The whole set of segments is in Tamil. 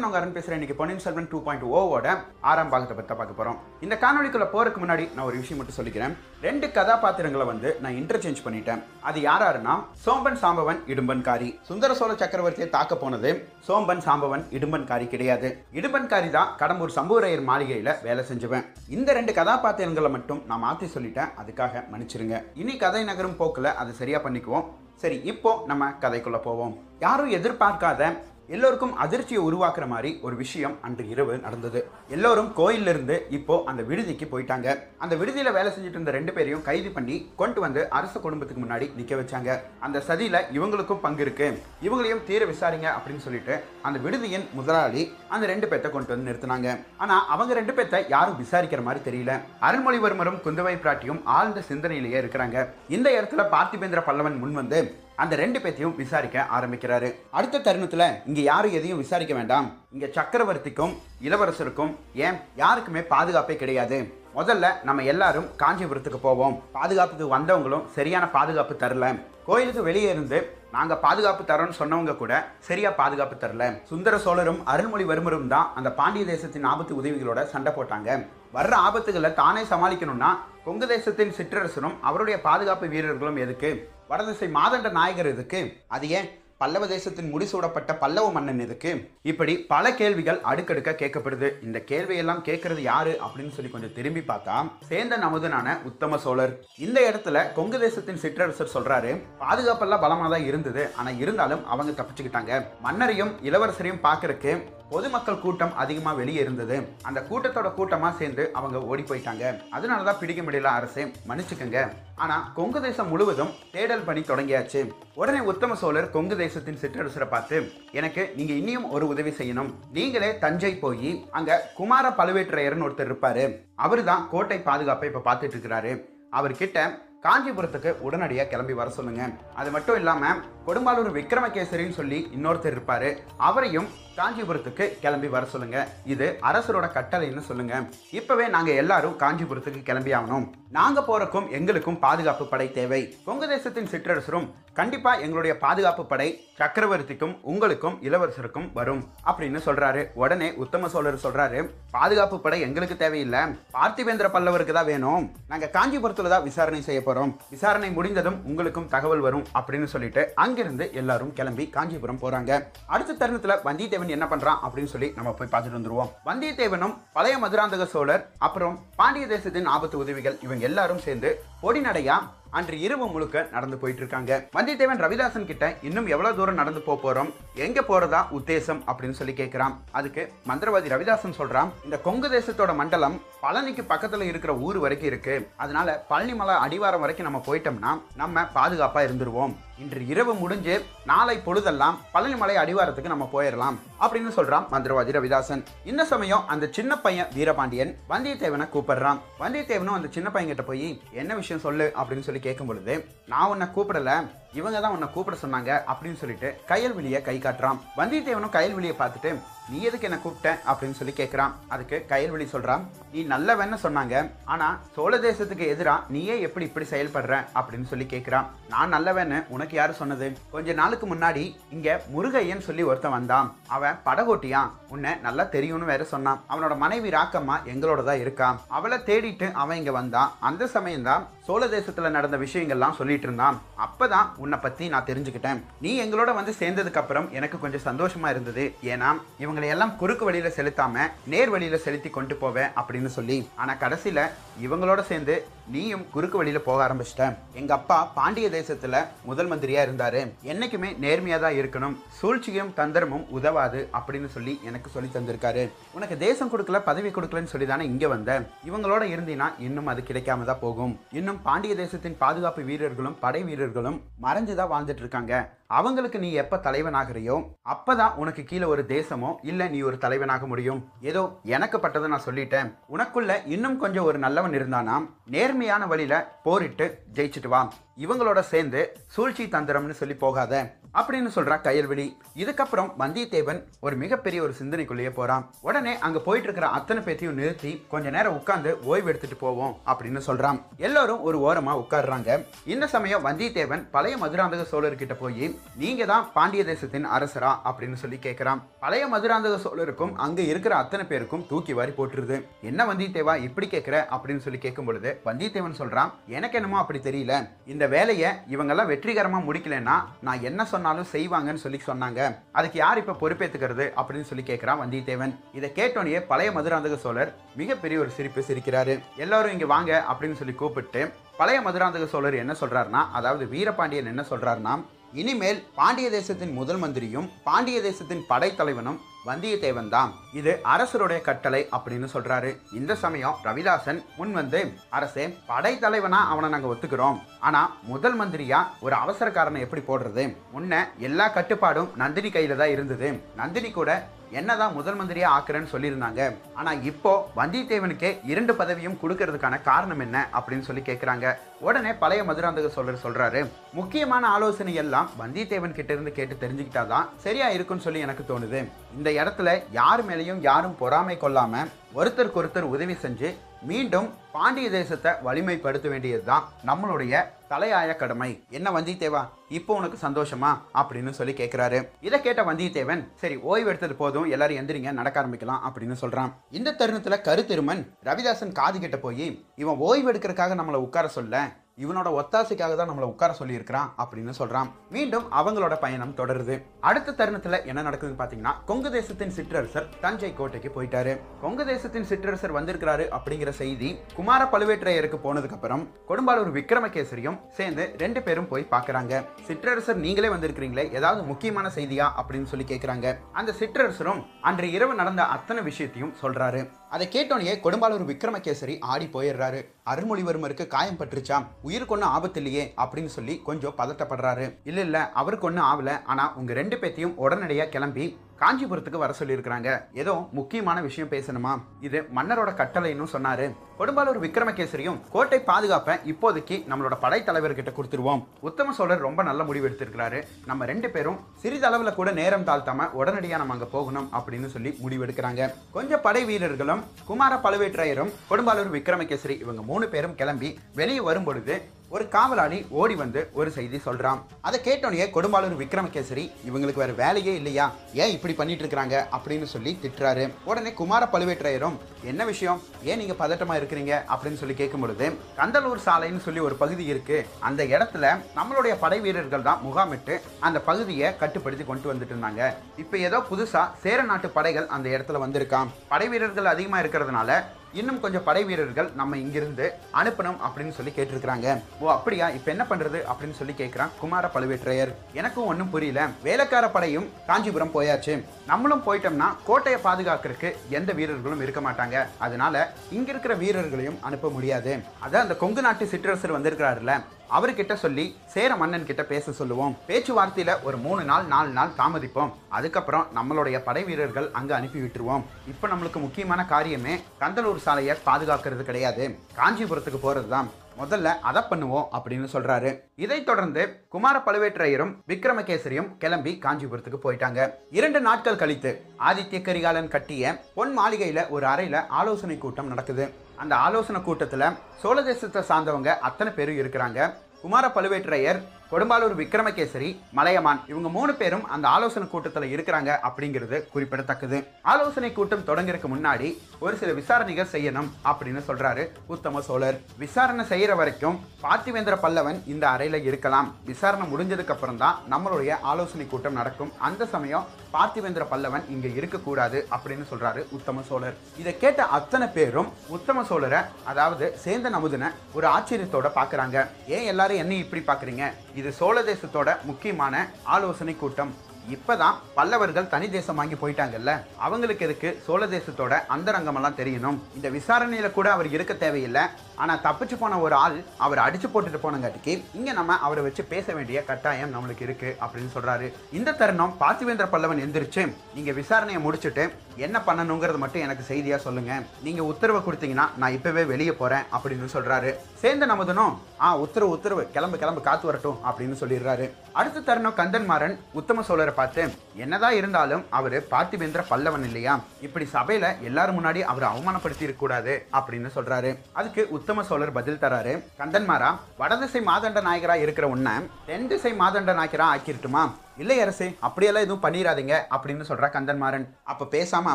வணக்கம் நான் அருண் பேசுறேன். இன்னைக்கு பொன்னியின் செல்வன் டூ பாயிண்ட் ஓவோட ஆறாம் பாகத்தை பற்றி பார்க்க போகிறோம் இந்த காணொலிக்குள்ள போறதுக்கு முன்னாடி நான் ஒரு விஷயம் மட்டும் சொல்லிக்கிறேன். ரெண்டு கதாபாத்திரங்களை வந்து நான் இன்டர்சேஞ்ச் பண்ணிட்டேன். அது யாராருன்னா சோம்பன் சாம்பவன் இடும்பன்காரி சுந்தர சோழ சக்கரவர்த்தியை தாக்க போனது சோம்பன் சாம்பவன் இடும்பன்காரி கிடையாது. இடும்பன்காரி தான் கடம்பூர் சம்புவரையர் மாளிகையில் வேலை செஞ்சுவேன். இந்த ரெண்டு கதாபாத்திரங்களை மட்டும் நான் மாற்றி சொல்லிட்டேன். அதுக்காக மன்னிச்சிருங்க. இனி கதை நகரும் போக்கில் அதை சரியாக பண்ணிக்குவோம். சரி இப்போ நம்ம கதைக்குள்ள போவோம். யாரும் எதிர்பார்க்காத எல்லோருக்கும் அதிர்ச்சியை உருவாக்குற மாதிரி ஒரு விஷயம் அன்று இரவு நடந்தது. எல்லோரும் கோயில்ல இருந்து இப்போ அந்த விடுதிக்கு போயிட்டாங்க. அந்த விடுதியில வேலை செஞ்சுட்டு இருந்த ரெண்டு பேரையும் கைது பண்ணி கொண்டு வந்து அரச குடும்பத்துக்கு முன்னாடி நிக்க வச்சாங்க. அந்த சதியில இவங்களுக்கும் பங்கு இருக்கு. இவங்களையும் தீர விசாரிங்க அப்படின்னு சொல்லிட்டு அந்த விடுதியின் முதலாளி அந்த ரெண்டு பேர்த்த கொண்டு வந்து நிறுத்தினாங்க. ஆனா அவங்க ரெண்டு பேர்த்த யாரும் விசாரிக்கிற மாதிரி தெரியல. அருள்மொழிவர்மரும் குந்தவை பிராட்டியும் ஆழ்ந்த சிந்தனையிலேயே இருக்கிறாங்க. இந்த இடத்துல பார்த்திபேந்திர பல்லவன் முன் வந்து அந்த ரெண்டு பேத்தையும் விசாரிக்க ஆரம்பிக்கிறாரு. அடுத்த தருணத்துல இங்க யாரும் எதையும் விசாரிக்க வேண்டாம். இங்க சக்கரவர்த்திக்கும் இளவரசருக்கும் ஏன் யாருக்குமே பாதுகாப்பே கிடையாது. முதல்ல நம்ம எல்லாரும் காஞ்சிபுரத்துக்கு போவோம். பாதுகாப்புக்கு வந்தவங்களும் சரியான பாதுகாப்பு தரல. கோயிலுக்கு வெளியே இருந்து நாங்க பாதுகாப்பு தரோம்னு சொன்னவங்க கூட சரியா பாதுகாப்பு தரல. சுந்தர சோழரும் அருள்மொழிவர்மரும் தான் அந்த பாண்டிய தேசத்தின் ஆபத்து உதவிகளோட சண்டை போட்டாங்க. வர்ற ஆபத்துகளை தானே சமாளிக்கணும்னா கொங்கு தேசத்தின் சிற்றரசரும் அவருடைய பாதுகாப்பு வீரர்களும் எதுக்கு? வடதிசை மாதண்ட நாயகர் எதுக்கு? அது ஏன்? பல்லவ தேசத்தின் முடிசூடப்பட்ட பல்லவ மன்னன் எதுக்கு? இப்படி பல கேள்விகள் அடுக்கடுக்க கேட்கப்படுது. இந்த கேள்வியெல்லாம் கேட்கறது யாரு அப்படின்னு சொல்லி கொஞ்சம் திரும்பி பார்த்தா சேர்ந்த அமுதனான உத்தம சோழர். இந்த இடத்துல கொங்கு தேசத்தின் சிற்றரசர் சொல்றாரு பாதுகாப்பெல்லாம் பலமா தான் இருந்தது. ஆனா இருந்தாலும் அவங்க தப்பிச்சுக்கிட்டாங்க. மன்னரையும் இளவரசரையும் பார்க்கறக்கு பொதுமக்கள் கூட்டம் அதிகமாக வெளியே இருந்தது. அந்த கூட்டத்தோட கூட்டமாக சேர்ந்து அவங்க ஓடி போயிட்டாங்க. அதனால தான் பிடிக்க முடியல அரசே மன்னிச்சுக்கோங்க. ஆனால் கொங்கு தேசம் முழுவதும் தேடல் பணி தொடங்கியாச்சு. உடனே உத்தம சோழர் கொங்கு தேசத்தின் சிற்றரசரை பார்த்து எனக்கு நீங்கள் இன்னியும் ஒரு உதவி செய்யணும். நீங்களே தஞ்சை போய் அங்கே குமார பழுவேற்றையர்னு ஒருத்தர் இருப்பார். அவர் தான் கோட்டை பாதுகாப்பை இப்போ பார்த்துட்டு இருக்கிறாரு. அவர்கிட்ட காஞ்சிபுரத்துக்கு உடனடியாக கிளம்பி வர சொல்லுங்க. அது மட்டும் இல்லாமல் கொடும்பாலூர் விக்ரமகேசரின்னு சொல்லி இன்னொருத்தர் இருப்பாரு. அவரையும் காஞ்சிபுரத்துக்கு கிளம்பி வர சொல்லுங்க. இது அரசரோட கட்டளைன்னு சொல்லுங்க. இப்பவே நாங்க எல்லாரும் காஞ்சிபுரத்துக்கு கிளம்பி ஆகணும். நாங்க போறக்கும் எங்களுக்கும் பாதுகாப்பு படை தேவை. கொங்கு தேசத்தின் சிற்றரசரும் கண்டிப்பா எங்களுடைய பாதுகாப்பு படை சக்கரவர்த்திக்கும் உங்களுக்கும் இளவரசருக்கும் வரும் அப்படின்னு சொல்றாரு. உடனே உத்தம சோழர் சொல்றாரு பாதுகாப்பு படை எங்களுக்கு தேவையில்லை. பார்த்திவேந்திர பல்லவருக்கு தான் வேணும். நாங்க காஞ்சிபுரத்துல தான் விசாரணை செய்ய போறோம். விசாரணை முடிந்ததும் உங்களுக்கும் தகவல் வரும் அப்படின்னு சொல்லிட்டு அங்கிருந்து எல்லாரும் கிளம்பி காஞ்சிபுரம் போறாங்க. அடுத்த தருணத்துல வந்தியத்தேவன் என்ன பண்றான் அப்படின்னு சொல்லி நம்ம போய் பார்த்துட்டு வந்துருவோம். வந்தியத்தேவனும் பழைய மதுராந்தக சோழர் அப்புறம் பாண்டிய தேசத்தின் ஆபத்து உதவிகள் இவங்க எல்லாரும் சேர்ந்து பொடிநடையா அன்று இரவு முழுக்க நடந்து போயிட்டு இருக்காங்க வந்தியத்தேவன் ரவிதாசன் கிட்ட இன்னும் எவ்வளவு தூரம் நடந்து போக போறோம்? எங்க போறதா உத்தேசம்? அப்படின்னு சொல்லி கேட்கிறான் அதுக்கு மந்திரவாதி ரவிதாசன் சொல்றான் இந்த கொங்கு தேசத்தோட மண்டலம் பழனிக்கு பக்கத்துல இருக்கிற ஊர் வரைக்கும் இருக்கு. அதனால பழனி மலை அடிவாரம் வரைக்கும் நம்ம போயிட்டோம்னா நம்ம பாதுகாப்பா இருந்துருவோம். இன்று இரவு முடிஞ்சு நாளை பொழுதெல்லாம் பழனிமலை அடிவாரத்துக்கு நம்ம போயிடலாம் அப்படின்னு சொல்றான் மந்திரவாதி ரவிதாசன். இந்த சமயம் அந்த சின்ன பையன் வீரபாண்டியன் வந்தியத்தேவனை கூப்பிடுறான். வந்தியத்தேவனும் அந்த சின்ன பையன் கிட்ட போய் என்ன விஷயம் சொல்லு? அப்படின்னு சொல்லி கேட்கும் பொழுது நான் உன்னை கூப்பிடல. இவங்க தான் உன்னை கூப்பிட சொன்னாங்க அப்படின்னு சொல்லிட்டு கயல்விழியை கை காட்டுறான். வந்தியத்தேவனும் கயல்விழியை பார்த்துட்டு நீ எதுக்கு என்ன கூப்பிட்ட? அப்படின்னு சொல்லி கேட்குறான் அதுக்கு கயல்விழி சொல்கிறான் நீ நல்லவன்னு சொன்னாங்க ஆனால் சோழ தேசத்துக்கு எதிராக நீயே எப்படி இப்படி செயல்படுற? அப்படின்னு சொல்லி கேட்குறான் நான் நல்லவன்னு உனக்கு யார் சொன்னது? கொஞ்ச நாளுக்கு முன்னாடி இங்கே முருகையன் சொல்லி ஒருத்தன் வந்தான். அவன் படகோட்டியான். உன்னை நல்லா தெரியும்னு வேற சொன்னான். அவனோட மனைவி ராக்கம்மா எங்களோட தான் இருக்கான் அவளை தேடிட்டு அவன் இங்கே வந்தான். அந்த சமயம் தான் சோழ தேசத்தில் நடந்த விஷயங்கள்லாம் சொல்லிட்டு இருந்தான். அப்பதான் உன்னை பற்றி நான் தெரிஞ்சுக்கிட்டேன். நீ எங்களோட வந்து சேர்ந்ததுக்கப்புறம் எனக்கு கொஞ்சம் சந்தோஷமாக இருந்தது. ஏன்னா இவங்களை எல்லாம் குறுக்கு வழியில் செலுத்தாமல் நேர் வழியில் செலுத்தி கொண்டு போவேன் அப்படின்னு சொல்லி. ஆனால் கடைசியில் இவங்களோட சேர்ந்து நீயும் குறுக்கு வழியில் போக ஆரம்பிச்சிட்ட. எங்கள் அப்பா பாண்டிய தேசத்தில் முதல் மந்திரியாக இருந்தார். என்னைக்குமே நேர்மையாக தான் இருக்கணும். சூழ்ச்சியும் தந்திரமும் உதவாது அப்படின்னு சொல்லி எனக்கு சொல்லி தந்திருக்காரு. உனக்கு தேசம் கொடுக்கல பதவி கொடுக்கலன்னு சொல்லி தானே இங்கே வந்த. இவங்களோட இருந்தீனா இன்னும் அது கிடைக்காம தான் போகும். இன்னும் பாண்டிய தேசத்தின் பாதுகாப்பு வீரர்களும் படை வீரர்களும் மறைஞ்சுதான் வாழ்ந்துட்டு இருக்காங்க. அவங்களுக்கு நீ எப்போ தலைவனாகிறியோ அப்பதான் உனக்கு கீழே ஒரு தேசமோ இல்லை நீ ஒரு தலைவனாக முடியும். ஏதோ எனக்கு பட்டதை நான் சொல்லிட்டேன். உனக்குள்ள இன்னும் கொஞ்சம் ஒரு நல்லவன் இருந்தானா நேர்மையான வழியில் போரிட்டு ஜெயிச்சுட்டு வா. இவங்களோட சேர்ந்து சூழ்ச்சி தந்திரம்னு சொல்லி போகாத அப்படின்னு சொல்றா கயல்விழி. இதுக்கப்புறம் வந்தியத்தேவன் ஒரு மிகப்பெரிய ஒரு சிந்தனைக்குள்ளேயே போறான். உடனே அங்க போயிட்டு இருக்கிற அத்தனை பேத்தையும் நிறுத்தி கொஞ்ச நேரம் உட்கார்ந்து ஓய்வு எடுத்துட்டு போவோம் அப்படின்னு சொல்றான். எல்லாரும் ஒரு ஓரமா உட்காடுறாங்க இந்த சமயம் வந்தியத்தேவன் பழைய மதுராந்தக சோழர்கிட்ட போய் நீங்கள் தான் பாண்டிய தேசத்தின் அரசரா அப்படின்னு சொல்லி கேட்குறான் பழைய மதுராந்தக சோழருக்கும் அங்கே இருக்கிற அத்தனை பேருக்கும் தூக்கி வாரி போட்டுருது. என்ன வந்தியத்தேவா இப்படி கேட்குற அப்படின்னு சொல்லி கேட்கும் பொழுது வந்தியத்தேவன் சொல்கிறான் எனக்கு என்னமோ அப்படி தெரியல. இந்த வேலையை இவங்கெல்லாம் வெற்றிகரமாக முடிக்கலன்னா நான் என்ன சொன்னாலும் செய்வாங்கன்னு சொல்லி சொன்னாங்க. அதுக்கு யார் இப்போ பொறுப்பேற்றுக்கிறது அப்படின்னு சொல்லி கேட்குறான் வந்தியத்தேவன். இதை கேட்டோன்னே பழைய மதுராந்தக சோழர் மிகப்பெரிய ஒரு சிரிப்பு சிரிக்கிறாரு. எல்லாரும் இங்கே வாங்க அப்படின்னு சொல்லி கூப்பிட்டு பழைய மதுராந்தக சோழர் என்ன சொல்கிறாருன்னா அதாவது வீரபாண்டியன் என்ன சொல்கிறாருன்னா இனிமேல் பாண்டிய தேசத்தின் முதல் மந்திரியும் பாண்டிய தேசத்தின் படைத்தலைவனும் வந்தியத்தேவன் தான் இது அரசருடைய கட்டளை அப்படின்னு சொல்றாரு. இந்த சமயம் ரவிதாசன் முன் வந்து அரசே படைத்தலைவனா அவனை நாங்க ஒத்துக்கிறோம். ஆனா முதல் மந்திரியா? ஒரு அவசரக்காரனை எப்படி போடுறது? முன்ன எல்லா கட்டுப்பாடும் நந்தினி கையில தான் இருந்தது. நந்தினி கூட என்னதான் முதல் மந்திரியா ஆக்குறேன்னு சொல்லியிருந்தாங்க. ஆனா இப்போ வந்தியத்தேவனுக்கே இரண்டு பதவியும் கொடுக்கறதுக்கான காரணம் என்ன அப்படின்னு சொல்லி கேட்கிறாங்க உடனே பழைய மதுராந்தக சோழர் சொல்றாரு முக்கியமான ஆலோசனை எல்லாம் வந்தியத்தேவன் கிட்ட இருந்து கேட்டு தெரிஞ்சுக்கிட்டாதான் சரியா இருக்கும்னு சொல்லி எனக்கு தோணுது. இந்த இடத்துல யார் மேலேயும் யாரும் பொறாமை கொள்ளாம ஒருத்தருக்கு ஒருத்தர் உதவி செஞ்சு மீண்டும் பாண்டிய தேசத்தை வலிமைப்படுத்த வேண்டியதுதான் நம்மளுடைய தலையாய கடமை. என்ன வந்தியத்தேவா? இப்போ உனக்கு சந்தோஷமா? அப்படின்னு சொல்லி கேட்கிறாரு இதை கேட்ட வந்தியத்தேவன் சரி ஓய்வு எடுத்தது போதும் எல்லாரும் எந்திரிங்க நடக்க ஆரம்பிக்கலாம் அப்படின்னு சொல்றான். இந்த தருணத்துல கருத்திருமன் ரவிதாசன் காது கிட்ட போய் இவன் ஓய்வு எடுக்கிறதுக்காக நம்மளை உட்கார சொல்ல இவனோட ஒத்தாசைக்காக தான் நம்மளை உட்கார சொல்லியிருக்கிறான் அப்படின்னு சொல்றான். மீண்டும் அவங்களோட பயணம் தொடருது. அடுத்த தருணத்துல என்ன நடக்குதுன்னு பாத்தீங்கன்னா கொங்கு தேசத்தின் சிற்றரசர் தஞ்சை கோட்டைக்கு போயிட்டாரு. கொங்கு தேசத்தின் சிற்றரசர் வந்திருக்கிறாரு அப்படிங்கிற செய்தி குமார பழுவேற்றையருக்கு போனதுக்கு அப்புறம் கொடும்பாலூர் விக்ரமகேசரியும் சேர்ந்து ரெண்டு பேரும் போய் பார்க்குறாங்க சிற்றரசர் நீங்களே வந்திருக்கிறீங்களே ஏதாவது முக்கியமான செய்தியா அப்படின்னு சொல்லி கேட்குறாங்க அந்த சிற்றரசரும் அன்று இரவு நடந்த அத்தனை விஷயத்தையும் சொல்றாரு. அதை கேட்டோன்னே கொடும்பாலூர் விக்ரமகேசரி ஆடி போயிடுறாரு. அருள்மொழிவர்மருக்கு காயம் பட்டுருச்சாம் உயிருக்கு ஒன்றும் ஆபத்து இல்லையே? அப்படின்னு சொல்லி கொஞ்சம் பதட்டப்படுறாரு. இல்லை இல்லை அவருக்கு ஒன்றும் ஆகலை ஆனால் உங்கள் ரெண்டு பேத்தையும் உடனடியாக கிளம்பி காஞ்சிபுரத்துக்கு வர சொல்லியிருக்கிறாங்க. ஏதோ முக்கியமான விஷயம் பேசணுமா? இது மன்னரோட கட்டளைன்னு சொன்னாரு. கொடும்பாலூர் விக்ரமகேசரியும் கோட்டை பாதுகாப்பை இப்போதைக்கு நம்மளோட படைத்தலைவர்கிட்ட கொடுத்துருவோம். உத்தம சோழர் ரொம்ப நல்ல முடிவு எடுத்திருக்கிறாரு. நம்ம ரெண்டு பேரும் சிறிதளவில் கூட நேரம் தாழ்த்தாம உடனடியாக நம்ம அங்கே போகணும் அப்படின்னு சொல்லி முடிவெடுக்கிறாங்க. கொஞ்சம் படை வீரர்களும் குமார பழுவேற்றையரும் கொடும்பாலூர் விக்ரமகேசரி இவங்க மூணு பேரும் கிளம்பி வெளியே வரும்பொழுது ஒரு காவலாளி ஓடி வந்து ஒரு செய்தி சொல்கிறான் அதை கேட்டோன்னே கொடும்பாளூர் விக்ரமகேசரி இவங்களுக்கு வேறு வேலையே இல்லையா? ஏன் இப்படி பண்ணிட்டு இருக்கிறாங்க? அப்படின்னு சொல்லி திட்டுறாரு. உடனே குமார பழுவேற்றையரும் என்ன விஷயம்? ஏன் நீங்கள் பதட்டமாக இருக்கிறீங்க? அப்படின்னு சொல்லி கேட்கும் பொழுது கந்தலூர் சாலைன்னு சொல்லி ஒரு பகுதி இருக்குது அந்த இடத்துல நம்மளுடைய படை வீரர்கள் தான் முகாமிட்டு அந்த பகுதியை கட்டுப்படுத்தி கொண்டு வந்துட்டு இருந்தாங்க. இப்போ ஏதோ புதுசாக சேர நாட்டு படைகள் அந்த இடத்துல வந்திருக்கான் படை வீரர்கள் அதிகமாக இருக்கிறதுனால இன்னும் கொஞ்சம் படை வீரர்கள் நம்ம இங்கிருந்து அனுப்பணும் அப்படின்னு சொல்லி கேட்டிருக்கிறாங்க. ஓ அப்படியா? இப்போ என்ன பண்றது அப்படின்னு சொல்லி கேட்கிறான் குமார பழுவேற்றையர். எனக்கும் ஒன்றும் புரியல. வேலைக்கார படையும் காஞ்சிபுரம் போயாச்சு. நம்மளும் போயிட்டோம்னா கோட்டையை பாதுகாக்கிறதுக்கு எந்த வீரர்களும் இருக்க மாட்டாங்க. அதனால இங்க இருக்கிற வீரர்களையும் அனுப்ப முடியாது. அதான் அந்த கொங்கு நாட்டு சிற்றரசர் வந்திருக்கிறாருல அவர்கிட்ட சொல்லி சேர மன்னன் கிட்ட பேச சொல்லுவோம். பேச்சுவார்த்தையில ஒரு மூணு நாள் நாலு நாள் தாமதிப்போம். அதுக்கப்புறம் நம்மளுடைய படை வீரர்கள் அங்கே அனுப்பி விட்டுருவோம். இப்போ நம்மளுக்கு முக்கியமான காரியமே கந்தலூர் சாலையை பாதுகாக்கிறது கிடையாது. காஞ்சிபுரத்துக்கு போகிறது தான் முதல்ல அதை பண்ணுவோம் அப்படின்னு சொல்றாரு. இதைத் தொடர்ந்து குமார பழுவேற்றையரும் விக்ரமகேசரியும் கிளம்பி காஞ்சிபுரத்துக்கு போயிட்டாங்க. இரண்டு நாட்கள் கழித்து ஆதித்ய கரிகாலன் கட்டிய பொன் மாளிகையில ஒரு அறையில ஆலோசனை கூட்டம் நடக்குது. அந்த ஆலோசனை கூட்டத்தில் சோழ தேசத்தை சார்ந்தவங்க அத்தனை பேரும் இருக்கிறாங்க. குமார பழுவேற்றையர் கொடும்பாலூர் விக்ரமகேசரி மலையமான் இவங்க மூணு பேரும் அந்த ஆலோசனை கூட்டத்தில் இருக்கிறாங்க அப்படிங்கிறது குறிப்பிடத்தக்கது. ஆலோசனை கூட்டம் தொடங்குறதுக்கு முன்னாடி ஒரு சில விசாரணைகள் செய்யணும் அப்படின்னு சொல்றாரு உத்தம சோழர். விசாரணை செய்யற வரைக்கும் பார்த்திவேந்திர பல்லவன் இந்த அறையில இருக்கலாம். விசாரணை முடிஞ்சதுக்கு அப்புறம் தான் நம்மளுடைய ஆலோசனை கூட்டம் நடக்கும். அந்த சமயம் பார்த்திவேந்திர பல்லவன் இங்க இருக்கக்கூடாது அப்படின்னு சொல்றாரு உத்தம சோழர். இதை கேட்ட அத்தனை பேரும் உத்தம சோழரை அதாவது சேந்தன் அமுதனை ஒரு ஆச்சரியத்தோட பாக்குறாங்க. ஏன் எல்லாரும் என்ன இப்படி பாக்குறீங்க? இது சோழ தேசத்தோட முக்கியமான ஆலோசனை கூட்டம். இப்பதான் பல்லவர்கள் தனி தேசம் வாங்கி போயிட்டாங்கல்ல. அவங்களுக்கு இருக்கு சோழ தேசத்தோட அந்தரங்கமெல்லாம் தெரியணும். இந்த விசாரணையில கூட அவர் இருக்க தேவையில்லை. ஆனால் தப்பிச்சு போன ஒரு ஆள் அவர் அடிச்சு போட்டுட்டு போனங்காட்டிக்கு இங்கே நம்ம அவரை வச்சு பேச வேண்டிய கட்டாயம் நம்மளுக்கு இருக்கு அப்படின்னு சொல்றாரு. இந்த தருணம் பார்த்திவேந்திர பல்லவன் எந்திரிச்சு நீங்க விசாரணையை முடிச்சுட்டு என்ன பண்ணணுங்கிறது மட்டும் எனக்கு செய்தியா சொல்லுங்க. நீங்க உத்தரவு கொடுத்தீங்கன்னா நான் இப்பவே வெளியே போறேன் அப்படின்னு சொல்றாரு. சேர்ந்த நமதுனும் ஆ உத்தரவு உத்தரவு கிளம்பு கிளம்பு காத்து வரட்டும் அப்படின்னு சொல்லிடுறாரு. அடுத்த தருணம் கந்தன்மாறன் உத்தம சோழரை பார்த்து என்னதான் இருந்தாலும் அவரு பார்த்திவேந்திர பல்லவன் இல்லையா? இப்படி சபையில எல்லாரும் முன்னாடி அவரை அவமானப்படுத்தி இருக்க கூடாது அப்படின்னு சொல்றாரு. அதுக்கு உத்தம சோழர் பதில் தராரு. கந்தன்மாரா வடதிசை மாதண்ட நாயகரா இருக்கிற உன்னை தென் திசை மாதண்ட நாயகரா ஆக்கிருட்டுமா இல்லை அரசே அப்படியெல்லாம் எதுவும் பண்ணிடாதீங்க அப்படின்னு சொல்கிறா கந்தன்மாறன். அப்போ பேசாமல்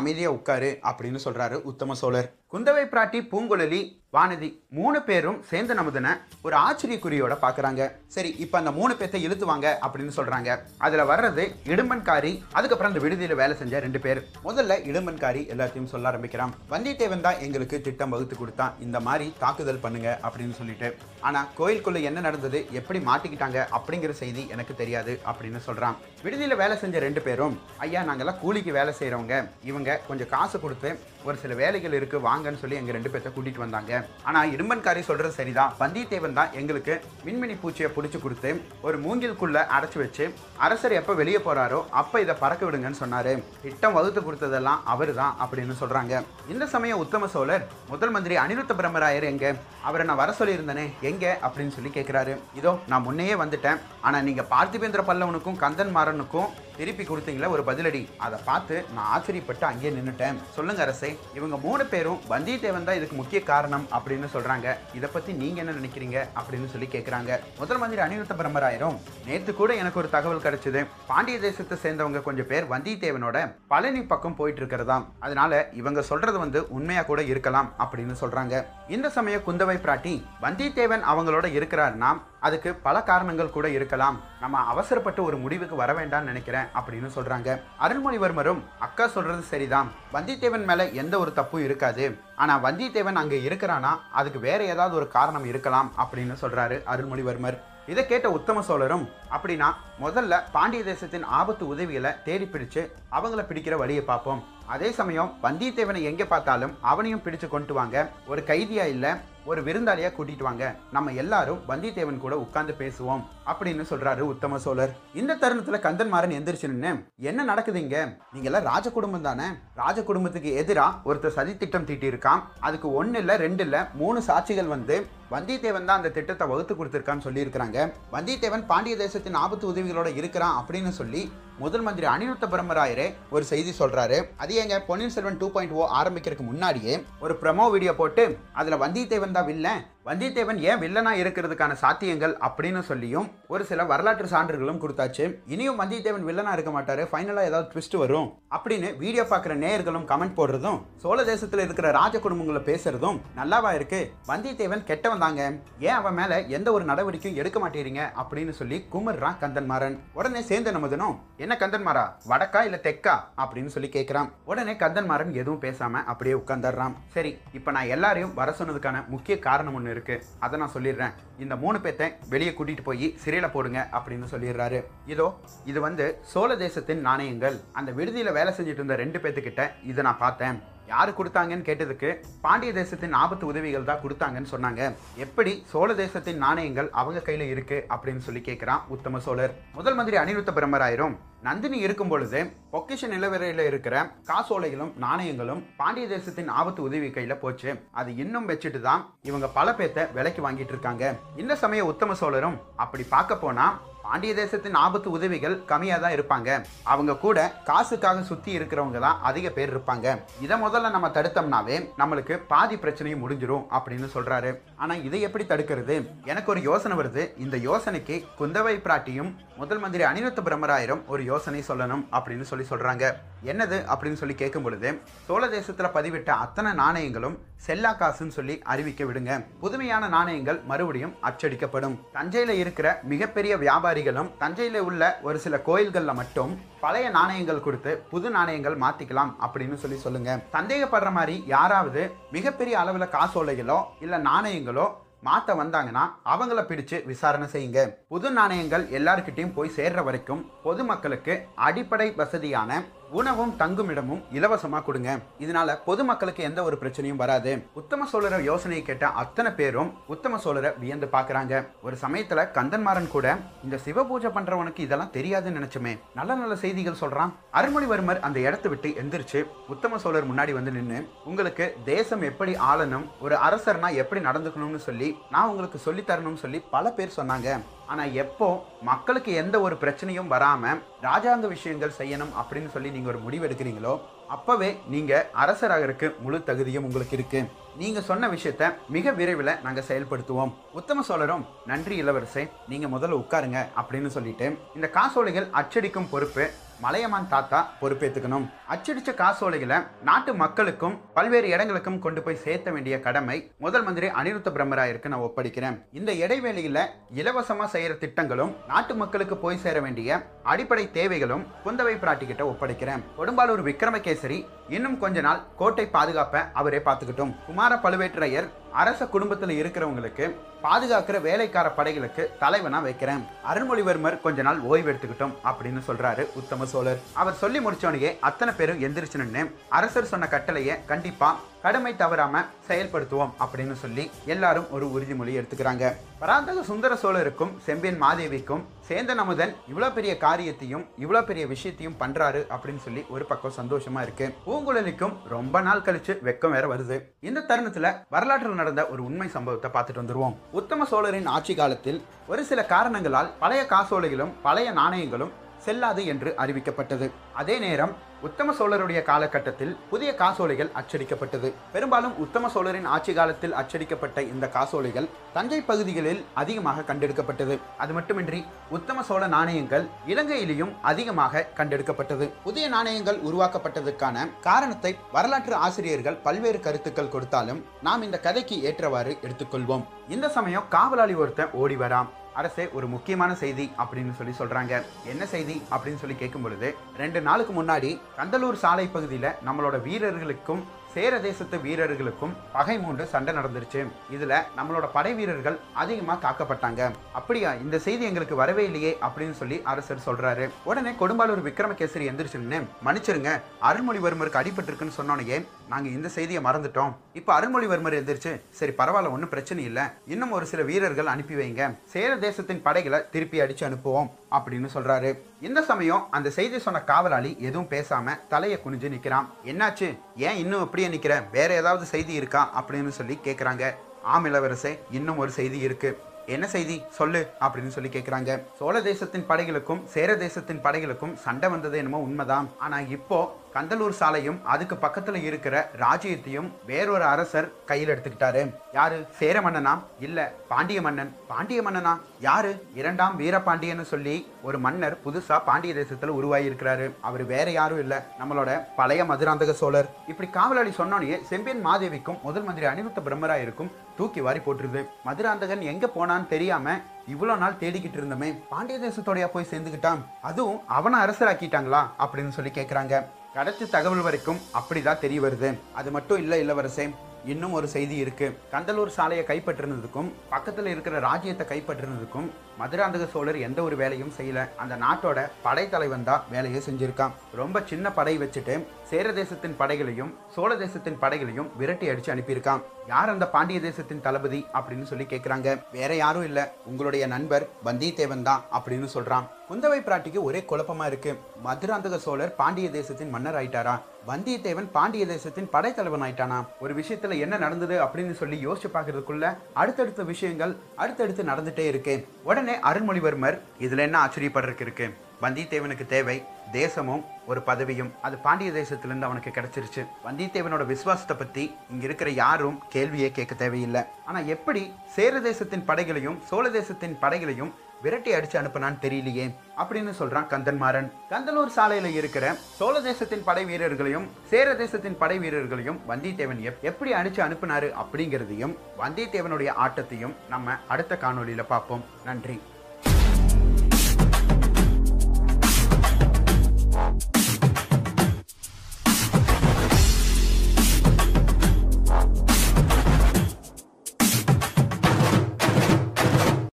அமைதியாக உட்காரு அப்படின்னு சொல்கிறாரு உத்தம சோழர். குந்தவை பிராட்டி பூங்குழலி வானதி மூணு பேரும் சேர்ந்து நமுதன ஒரு ஆச்சரியக்குறியோட பார்க்குறாங்க சரி இப்போ அந்த மூணு பேர்த்தை இழுத்துவாங்க அப்படின்னு சொல்கிறாங்க அதில் வர்றது இடும்பன்காரி அதுக்கப்புறம் அந்த விடுதியில் வேலை செஞ்ச ரெண்டு பேர். முதல்ல இடும்பன்காரி எல்லாத்தையும் சொல்ல ஆரம்பிக்கிறான். வந்தியத்தேவன் தான் எங்களுக்கு திட்டம் வகுத்து கொடுத்தான். இந்த மாதிரி தாக்குதல் பண்ணுங்க அப்படின்னு சொல்லிட்டு. ஆனால் கோயிலுக்குள்ளே என்ன நடந்தது எப்படி மாட்டிக்கிட்டாங்க அப்படிங்கிற செய்தி எனக்கு தெரியாது அப்படின்னு சொல்கிறான் விடுதியில் வேலை செஞ்ச ரெண்டு பேரும் ஐயா நாங்கள்லாம் கூலிக்கு வேலை செய்கிறவங்க இவங்க கொஞ்சம் காசு கொடுத்து ஒரு சில வேலைகள் இருக்குது வாங்கன்னு சொல்லி எங்கள் ரெண்டு பேர்த்த கூட்டிகிட்டு வந்தாங்க. ஆனால் இடும்பன்காரி சொல்கிறது சரிதான். வந்தியத்தேவன் தான் எங்களுக்கு மின்மினி பூச்சியை பிடிச்சி கொடுத்து ஒரு மூங்கிலுக்குள்ளே அடைச்சி வச்சு அரசர் எப்போ வெளியே போகிறாரோ அப்போ இதை பறக்க விடுங்கன்னு சொன்னார். திட்டம் வகுத்து கொடுத்ததெல்லாம் அவர் தான் அப்படின்னு சொல்கிறாங்க இந்த சமயம் உத்தம சோழர் முதல் மந்திரி அனிருத்த பிரம்மராயர் எங்க? அவரை நான் வர சொல்லியிருந்தேனே? எங்கே அப்படின்னு சொல்லி கேட்குறாரு இதோ நான் முன்னையே வந்துட்டேன். ஆனால் நீங்கள் பார்த்திபேந்திர பல்லவனுக்கும் கந்தன் மாறனுக்கும் திருப்பி கொடுத்தீங்களா ஒரு பதிலடி. அதை பார்த்து நான் ஆச்சரியப்பட்டு அங்கேயே நின்றுட்டேன் சொல்லுங்க அரசே இவங்க மூணு பேரும் வந்தியத்தேவன் தான் இதுக்கு முக்கிய காரணம் அப்படின்னு சொல்றாங்க. இதை பத்தி நீங்க என்ன நினைக்கிறீங்க அப்படின்னு சொல்லி கேட்குறாங்க முதல் மந்திரி அனிருத்த பிரம்மராயரும் நேத்து கூட எனக்கு ஒரு தகவல் கிடைச்சது. பாண்டிய தேசத்தை சேர்ந்தவங்க கொஞ்சம் பேர் வந்தியத்தேவனோட பழனி பக்கம் போயிட்டு இருக்கிறதாம். அதனால இவங்க சொல்றது வந்து உண்மையா கூட இருக்கலாம் அப்படின்னு சொல்றாங்க. இந்த சமயம் குந்தவை பிராட்டி வந்தியத்தேவன் அவங்களோட இருக்கிறாருன்னா அதுக்கு பல காரணங்கள் கூட இருக்கலாம். நம்ம அவசரப்பட்டு ஒரு முடிவுக்கு வர வேண்டாம்னு நினைக்கிறேன் அப்படின்னு சொல்கிறாங்க அருள்மொழிவர்மரும் அக்கா சொல்கிறது சரிதான். வந்தியத்தேவன் மேலே எந்த ஒரு தப்பும் இருக்காது. ஆனால் வந்தியத்தேவன் அங்கே இருக்கிறானா? அதுக்கு வேற ஏதாவது ஒரு காரணம் இருக்கலாம் அப்படின்னு சொல்கிறாரு அருள்மொழிவர்மர். இதை கேட்ட உத்தம சோழரும் அப்படின்னா முதல்ல பாண்டிய தேசத்தின் ஆபத்து உதவிகளை தேடி பிடிச்சு அவங்கள பிடிக்கிற வழியை பார்ப்போம். அதே சமயம் வந்தியத்தேவனை எங்க பார்த்தாலும் அவனையும் பிடிச்சு கொண்டு வாங்க. ஒரு கைதியா இல்ல ஒரு விருந்தாளியா கூட்டிட்டு வாங்க. நம்ம எல்லாரும் வந்தியத்தேவன் கூட உட்கார்ந்து பேசுவோம் அப்படின்னு சொல்றாரு உத்தம சோழர். இந்த தருணத்துல கந்தன்மாறன் எந்திரிச்சு நின்னு என்ன நடக்குதுங்க நீங்க எல்லாம் ராஜ குடும்பம் தானே? ராஜ குடும்பத்துக்கு எதிரா ஒருத்தர் சதி திட்டம் தீட்டி இருக்கான் அதுக்கு ஒன்னு இல்ல ரெண்டு இல்ல மூணு சாட்சிகள் வந்து வந்தியத்தேவன் தான் அந்த திட்டத்தை வகுத்து கொடுத்துருக்கான்னு சொல்லியிருக்கிறாங்க. வந்தியத்தேவன் பாண்டிய தேசத்தின் ஆபத்து உதவிகளோட இருக்கிறான் அப்படின்னு சொல்லி முதல் மந்திரி அனிருத்த பிரம்மராயரே ஒரு செய்தி சொல்கிறாரு அது ஏங்க Ponniyin Selvan two point O ஆரம்பிக்கிறதுக்கு முன்னாடியே ஒரு ப்ரமோ வீடியோ போட்டு அதில் வந்தியத்தேவன் தான் வில்லன் வந்தியத்தேவன் ஏன் வில்லனா இருக்கிறதுக்கான சாத்தியங்கள் அப்படின்னு சொல்லியும் ஒரு சில வரலாற்று சான்றுகளும் கொடுத்தாச்சு. இனியும் வந்தியத்தேவன் வில்லனா இருக்க மாட்டாரு. ஃபைனலாக ஏதாவது ட்விஸ்ட் வரும் அப்படின்னு வீடியோ பார்க்குற நேயர்களும் கமெண்ட் போடுறதும் சோழ தேசத்தில் இருக்கிற ராஜ குடும்பங்களை பேசுறதும் நல்லாவா இருக்கு? வந்தியத்தேவன் கெட்டவன் தாங்க. ஏன் அவன் மேல எந்த ஒரு நடவடிக்கையும் எடுக்க மாட்டேறீங்க? அப்படின்னு சொல்லி குமர்றான் கந்தன்மாறன். உடனே சேர்ந்த நமதுனும் என்ன கந்தன்மாரா வடக்கா இல்ல தெக்கா அப்படின்னு சொல்லி கேட்கிறான் உடனே கந்தன்மாறன் எதுவும் பேசாம அப்படியே உட்காந்துடுறான் சரி இப்போ நான் எல்லாரையும் வர சொன்னதுக்கான முக்கிய காரணம் ஒன்று இருக்கு. அதை நான் சொல்லிடுறேன். இந்த மூணு பேத்தை வெளியே கூட்டிட்டு போய் சிறையில போடுங்க அப்படின்னு சொல்லிடுறாரு. இதோ இது வந்து சோழ தேசத்தின் நாணயங்கள். அந்த விடுதியில வேலை செஞ்சுட்டு இருந்த ரெண்டு பேர்த்துக்கிட்ட இதை நான் பார்த்தேன். யாரு கொடுத்தாங்கன்னு கேட்டதுக்கு பாண்டிய தேசத்தின் ஆபத்து உதவிகள் தான் கொடுத்தாங்கன்னு சொன்னாங்க. எப்படி சோழ தேசத்தின் நாணயங்கள் அவங்க கையில் இருக்கு அப்படின்னு சொல்லி கேட்கிறான் உத்தம சோழர். முதல் மந்திரி அனிருத்த பிரம்மராயிரும் நந்தினி இருக்கும் பொழுது பொக்கிஷ நிலவரையில் இருக்கிற காசோலைகளும் நாணயங்களும் பாண்டிய தேசத்தின் ஆபத்து உதவி கையில போச்சு. அது இன்னும் வச்சுட்டு தான் இவங்க பல பேத்த விலைக்கு வாங்கிட்டு இருக்காங்க. இந்த சமயம் உத்தம சோழரும் அப்படி பார்க்க போனா பாண்டிய தேசத்தின் ஆபத்து உதவிகள் கம்மியாக தான் இருப்பாங்க. அவங்க கூட காசுக்காக சுற்றி இருக்கிறவங்க தான் அதிக பேர் இருப்பாங்க. இதை முதல்ல நம்ம தடுத்தோம்னாவே நம்மளுக்கு பாதி பிரச்சனையும் முடிஞ்சிடும் அப்படின்னு சொல்கிறாரு ஆனால் இதை எப்படி தடுக்கிறது? எனக்கு ஒரு யோசனை வருது. இந்த யோசனைக்கு குந்தவை பிராட்டியும் முதல் மந்திரி அனிருத்த பிரம்மராயரும் ஒரு யோசனை யோசனை சொல்லணும் அப்படின்னு சொல்லி சொல்கிறாங்க என்னது அப்படின்னு சொல்லி கேட்கும் பொழுது சோழ தேசத்தில் பதிவிட்ட அத்தனை நாணயங்களும் செல்லா காசுன்னு சொல்லி அறிவிக்க விடுங்க. புதுமையான நாணயங்கள் மறுபடியும் அச்சடிக்கப்படும். தஞ்சையில் இருக்கிற மிகப்பெரிய வியாபாரிகளும் தஞ்சையில் உள்ள ஒரு சில கோயில்களில் மட்டும் பழைய நாணயங்கள் கொடுத்து புது நாணயங்கள் மாற்றிக்கலாம் அப்படின்னு சொல்லி சொல்லுங்க. சந்தேகப்படுற மாதிரி யாராவது மிகப்பெரிய அளவில் காசோலைகளோ இல்லை நாணயங்களோ மாத்த வந்தாங்கன்னா அவங்கள பிடிச்சு விசாரணை செய்யுங்க. புது நாணயங்கள் எல்லாருக்கிட்டையும் போய் சேர்ற வரைக்கும் பொதுமக்களுக்கு அடிப்படை வசதியான உணவும் தங்குமிடமும் இலவசமாக கொடுங்க. இதனால பொதுமக்களுக்கு எந்த ஒரு பிரச்சனையும் வராது. உத்தம சோழர யோசனையை கேட்ட அத்தனை பேரும் உத்தம சோழரை வியந்து பார்க்குறாங்க. ஒரு சமயத்தில் கந்தன்மாறன் கூட இந்த சிவ பூஜை பண்ணுறவனுக்கு இதெல்லாம் தெரியாதுன்னு நினச்சோமே. நல்ல நல்ல செய்திகள் சொல்கிறான் அருள்மொழிவர்மர் அந்த இடத்த விட்டு எந்திரிச்சு உத்தம சோழர் முன்னாடி வந்து நின்று உங்களுக்கு தேசம் எப்படி ஆளணும் ஒரு அரசர்னா எப்படி நடந்துக்கணும்னு சொல்லி நான் உங்களுக்கு சொல்லி தரணும்னு சொல்லி பல பேர் சொன்னாங்க. ஆனால் எப்போ மக்களுக்கு எந்த ஒரு பிரச்சனையும் வராமல் ராஜாங்க விஷயங்கள் செய்யணும் அப்படின்னு சொல்லி நீங்கள் ஒரு முடிவு எடுக்கிறீங்களோ அப்போவே நீங்கள் அரசராகருக்கு முழு தகுதியும் உங்களுக்கு இருக்குது நீங்கள் சொன்ன விஷயத்த மிக விரைவில் நாங்கள் செயல்படுத்துவோம். உத்தம சோழரும் நன்றி இளவரசே நீங்கள் முதல்ல உட்காருங்க அப்படின்னு சொல்லிட்டு இந்த காசோலைகள் அச்சடிக்கும் பொறுப்பு மலையமான் தாத்தா பொறுப்பேற்றுக்கணும் அச்சடிச்ச காசோலைகளை நாட்டு மக்களுக்கும் பல்வேறு இடங்களுக்கும் கொண்டு போய் சேர்த்த வேண்டிய கடமை முதல் மந்திரி அனிருத்த பிரம்மராயருக்கு நான் ஒப்படைக்கிறேன். இந்த இடைவேளையில இலவசமா செய்யற திட்டங்களும் நாட்டு மக்களுக்கு போய் சேர வேண்டிய அடிப்படை தேவைகளும் குந்தவை பிராட்டிக்கிட்ட ஒப்படைக்கிறேன். கொடும்பாலூர் விக்ரமகேசரி இன்னும் கொஞ்ச நாள் கோட்டை பாதுகாப்ப அவரே பார்த்துக்கிட்டும். குமார பழுவேற்றையர் அரச குடும்பத்தில் இருக்கிறவங்களுக்கு பாதுகாக்கிற வேலைக்கார படைகளுக்கு தலைவனா வைக்கிறேன். அருள்மொழிவர்மர் கொஞ்ச நாள் ஓய்வு எடுத்துக்கிட்டோம் அப்படின்னு சொல்றாரு உத்தம சோழர். அவர் சொல்லி முடிச்சோனையே அத்தனை பேரும் எந்திரிச்சு அரசர் சொன்ன கட்டளையை கண்டிப்பா கடமை தவறாம செயல்படுத்துவோம் அப்படின்னு சொல்லி எல்லாரும் ஒரு உறுதிமொழி எடுத்துக்கிறாங்க. பராந்தக சுந்தர சோழருக்கும் செம்பியன் மாதேவிக்கும் சேந்தன் அமுதன் இவ்வளவு பெரிய காரியத்தையும் இவ்வளவு பெரிய விஷயத்தையும் பண்றாரு அப்படின்னு சொல்லி ஒரு பக்கம் சந்தோஷமா இருக்கு. பூங்குழலிக்கும் ரொம்ப நாள் கழிச்சு வெக்கம் வேற வருது. இந்த தருணத்துல வரலாற்றில் நடந்த ஒரு உண்மை சம்பவத்தை பார்த்துட்டு வந்துருவோம். உத்தம சோழரின் ஆட்சி காலத்தில் ஒரு சில காரணங்களால் பழைய காசோலைகளும் பழைய நாணயங்களும் செல்லாது என்று அறிவிக்கப்பட்டது. அதே நேரம் உத்தம சோழருடைய காலகட்டத்தில் புதிய காசோலைகள் அச்சடிக்கப்பட்டது. பெரும்பாலும் உத்தம சோழரின் ஆட்சி காலத்தில் அச்சடிக்கப்பட்ட இந்த காசோலைகள் தஞ்சை பகுதிகளில் அதிகமாக கண்டெடுக்கப்பட்டது. அது மட்டுமின்றி உத்தம சோழ நாணயங்கள் இலங்கையிலேயும் அதிகமாக கண்டெடுக்கப்பட்டது. புதிய நாணயங்கள் உருவாக்கப்பட்டதற்கான காரணத்தை வரலாற்று ஆசிரியர்கள் பல்வேறு கருத்துக்கள் கொடுத்தாலும் நாம் இந்த கதைக்கு ஏற்றவாறு எடுத்துக்கொள்வோம். இந்த சமயம் காவலாளி ஒருத்தன் ஓடி வரான். அரசே ஒரு முக்கியமான செய்தி அப்படின்னு சொல்லி சொல்கிறாங்க என்ன செய்தி அப்படின்னு சொல்லி கேட்கும் பொழுது ரெண்டு நாளுக்கு முன்னாடி கந்தலூர் சாலை பகுதியில் நம்மளோட வீரர்களுக்கும் சேர தேசத்து வீரர்களுக்கும் பகை மூண்டு சண்டை நடந்துருச்சு. இதுல நம்மளோட படை வீரர்கள் அதிகமா தாக்கப்பட்டாங்க. அப்படியா இந்த செய்தி எங்களுக்கு வரவே இல்லையே அப்படின்னு சொல்லி அரசர் சொல்றாரு. உடனே கொடும்பாலூர் விக்ரமகேசரி எந்திரிச்சுன்னு மன்னிச்சிருங்க அருள்மொழிவர்மருக்கு அடிபட்டிருக்குன்னு சொன்னோனையே நாங்க இந்த செய்தியை மறந்துட்டோம். இப்போ அருள்மொழிவர்மர் எந்திரிச்சு சரி பரவாயில்ல ஒன்றும் பிரச்சனை இல்லை. இன்னும் ஒரு சில வீரர்கள் அனுப்பி வைங்க. சேர தேசத்தின் படைகளை திருப்பி அடிச்சு அனுப்புவோம் அப்படின்னு சொல்றாரு. இந்த சமயம் அந்த செய்தி சொன்ன காவலாளி எதுவும் பேசாம தலையை குனிஞ்சு நிக்கிறான். என்னாச்சு? ஏன் இன்னும் அப்படியே நிக்கிற வேற ஏதாவது செய்தி இருக்கா அப்படின்னு சொல்லி கேட்குறாங்க ஆம் இளவரசே இன்னும் ஒரு செய்தி இருக்கு. என்ன செய்தி? சொல்லு அப்படின்னு சொல்லி கேக்குறாங்க. சோழ தேசத்தின் படைகளுக்கும் சேர தேசத்தின் படைகளுக்கும் சண்டை வந்தது என்னமோ உண்மைதான். ஆனா இப்போ கந்தலூர் சாலையும் அதுக்கு பக்கத்துல இருக்கிற ராஜ்யத்தையும் வேறொரு அரசர் கையில் எடுத்துக்கிட்டாரு. யாரு? சேர மன்னனா இல்ல பாண்டிய மன்னன். பாண்டிய மன்னனா? யாரு? இரண்டாம் வீரபாண்டியன்னு சொல்லி ஒரு மன்னர் புதுசா பாண்டிய தேசத்துல உருவாகி இருக்கிறாரு அவர் வேற யாரும் இல்ல. நம்மளோட பழைய மதுராந்தக சோழர். இப்படி காவலாளி சொன்னோடனே செம்பியன் மாதேவிக்கும் முதல் மந்திரி அனிருத்த பிரம்மராயருக்கும் தூக்கி வாரி போட்டுருது. மதுராந்தகன் எங்க போனான்னு தெரியாம இவ்வளோ நாள் தேடிக்கிட்டு இருந்தோமே. பாண்டிய தேசத்தோடயா போய் சேர்ந்துக்கிட்டான். அதுவும் அவனை அரசராக்கிட்டாங்களா? அப்படின்னு சொல்லி கேட்குறாங்க கடைசி தகவல் வரைக்கும் அப்படிதான் தெரிய வருது. அது மட்டும் இல்லை இளவரசே இன்னும் ஒரு செய்தி இருக்கு. கந்தலூர் சாலையை கைப்பற்றினதுக்கும் பக்கத்தில் இருக்கிற ராஜ்யத்தை கைப்பற்றினதுக்கும் மதுராந்தக சோழர் எந்த ஒரு வேலையும் செய்யல. அந்த நாட்டோட படைத்தலைவன் தான் வேலையை செஞ்சிருக்கான். ரொம்ப சின்ன படை வச்சுட்டு சேர தேசத்தின் படைகளையும் சோழ தேசத்தின் படைகளையும் விரட்டி அடிச்சு அனுப்பியிருக்கான். யார் அந்த பாண்டிய தேசத்தின் தளபதி அப்படின்னு சொல்லி கேட்குறாங்க வேற யாரும் இல்லை. உங்களுடைய நண்பர் வந்தியத்தேவன் தான் அப்படின்னு சொல்றான். குந்தவை பிராட்டிக்கு ஒரே குழப்பமா இருக்கு. மதுராந்தக சோழர் பாண்டிய தேசத்தின் மன்னர் ஆயிட்டாரா? வந்தியத்தேவன் பாண்டிய தேசத்தின் படைத்தலைவன் ஆயிட்டானா? ஒரு விஷயத்துல என்ன நடந்தது அப்படின்னு சொல்லி யோசிச்சு பார்க்கறதுக்குள்ள அடுத்தடுத்த விஷயங்கள் அடுத்தடுத்து நடந்துட்டே இருக்கு. உடனே அருள்மொழிவர்மர் இதில் என்ன ஆச்சரியப்படுறதுக்கு இருக்கு வந்தியத்தேவனுக்கு தேவை தேசமும் ஒரு பதவியும். அது பாண்டிய தேசத்திலேருந்து அவனுக்கு கிடைச்சிருச்சு. வந்தியத்தேவனோட விசுவாசத்தை பற்றி இங்கே இருக்கிற யாரும் கேள்வியே கேட்க தேவையில்லை. ஆனால் எப்படி சேர தேசத்தின் படைகளையும் சோழ தேசத்தின் படைகளையும் விரட்டி அடிச்சு அனுப்பினான்னு தெரியலையே அப்படின்னு சொல்றான் கந்தன்மாறன் கந்தலூர் சாலையில இருக்கிற சோழ தேசத்தின் படை வீரர்களையும் சேர தேசத்தின் படை வீரர்களையும் வந்தியத்தேவன் எப்படி அடிச்சு அனுப்புனாரு அப்படிங்கிறதையும் வந்தியத்தேவனுடைய ஆட்டத்தையும் நம்ம அடுத்த காணொலியில பார்ப்போம். நன்றி.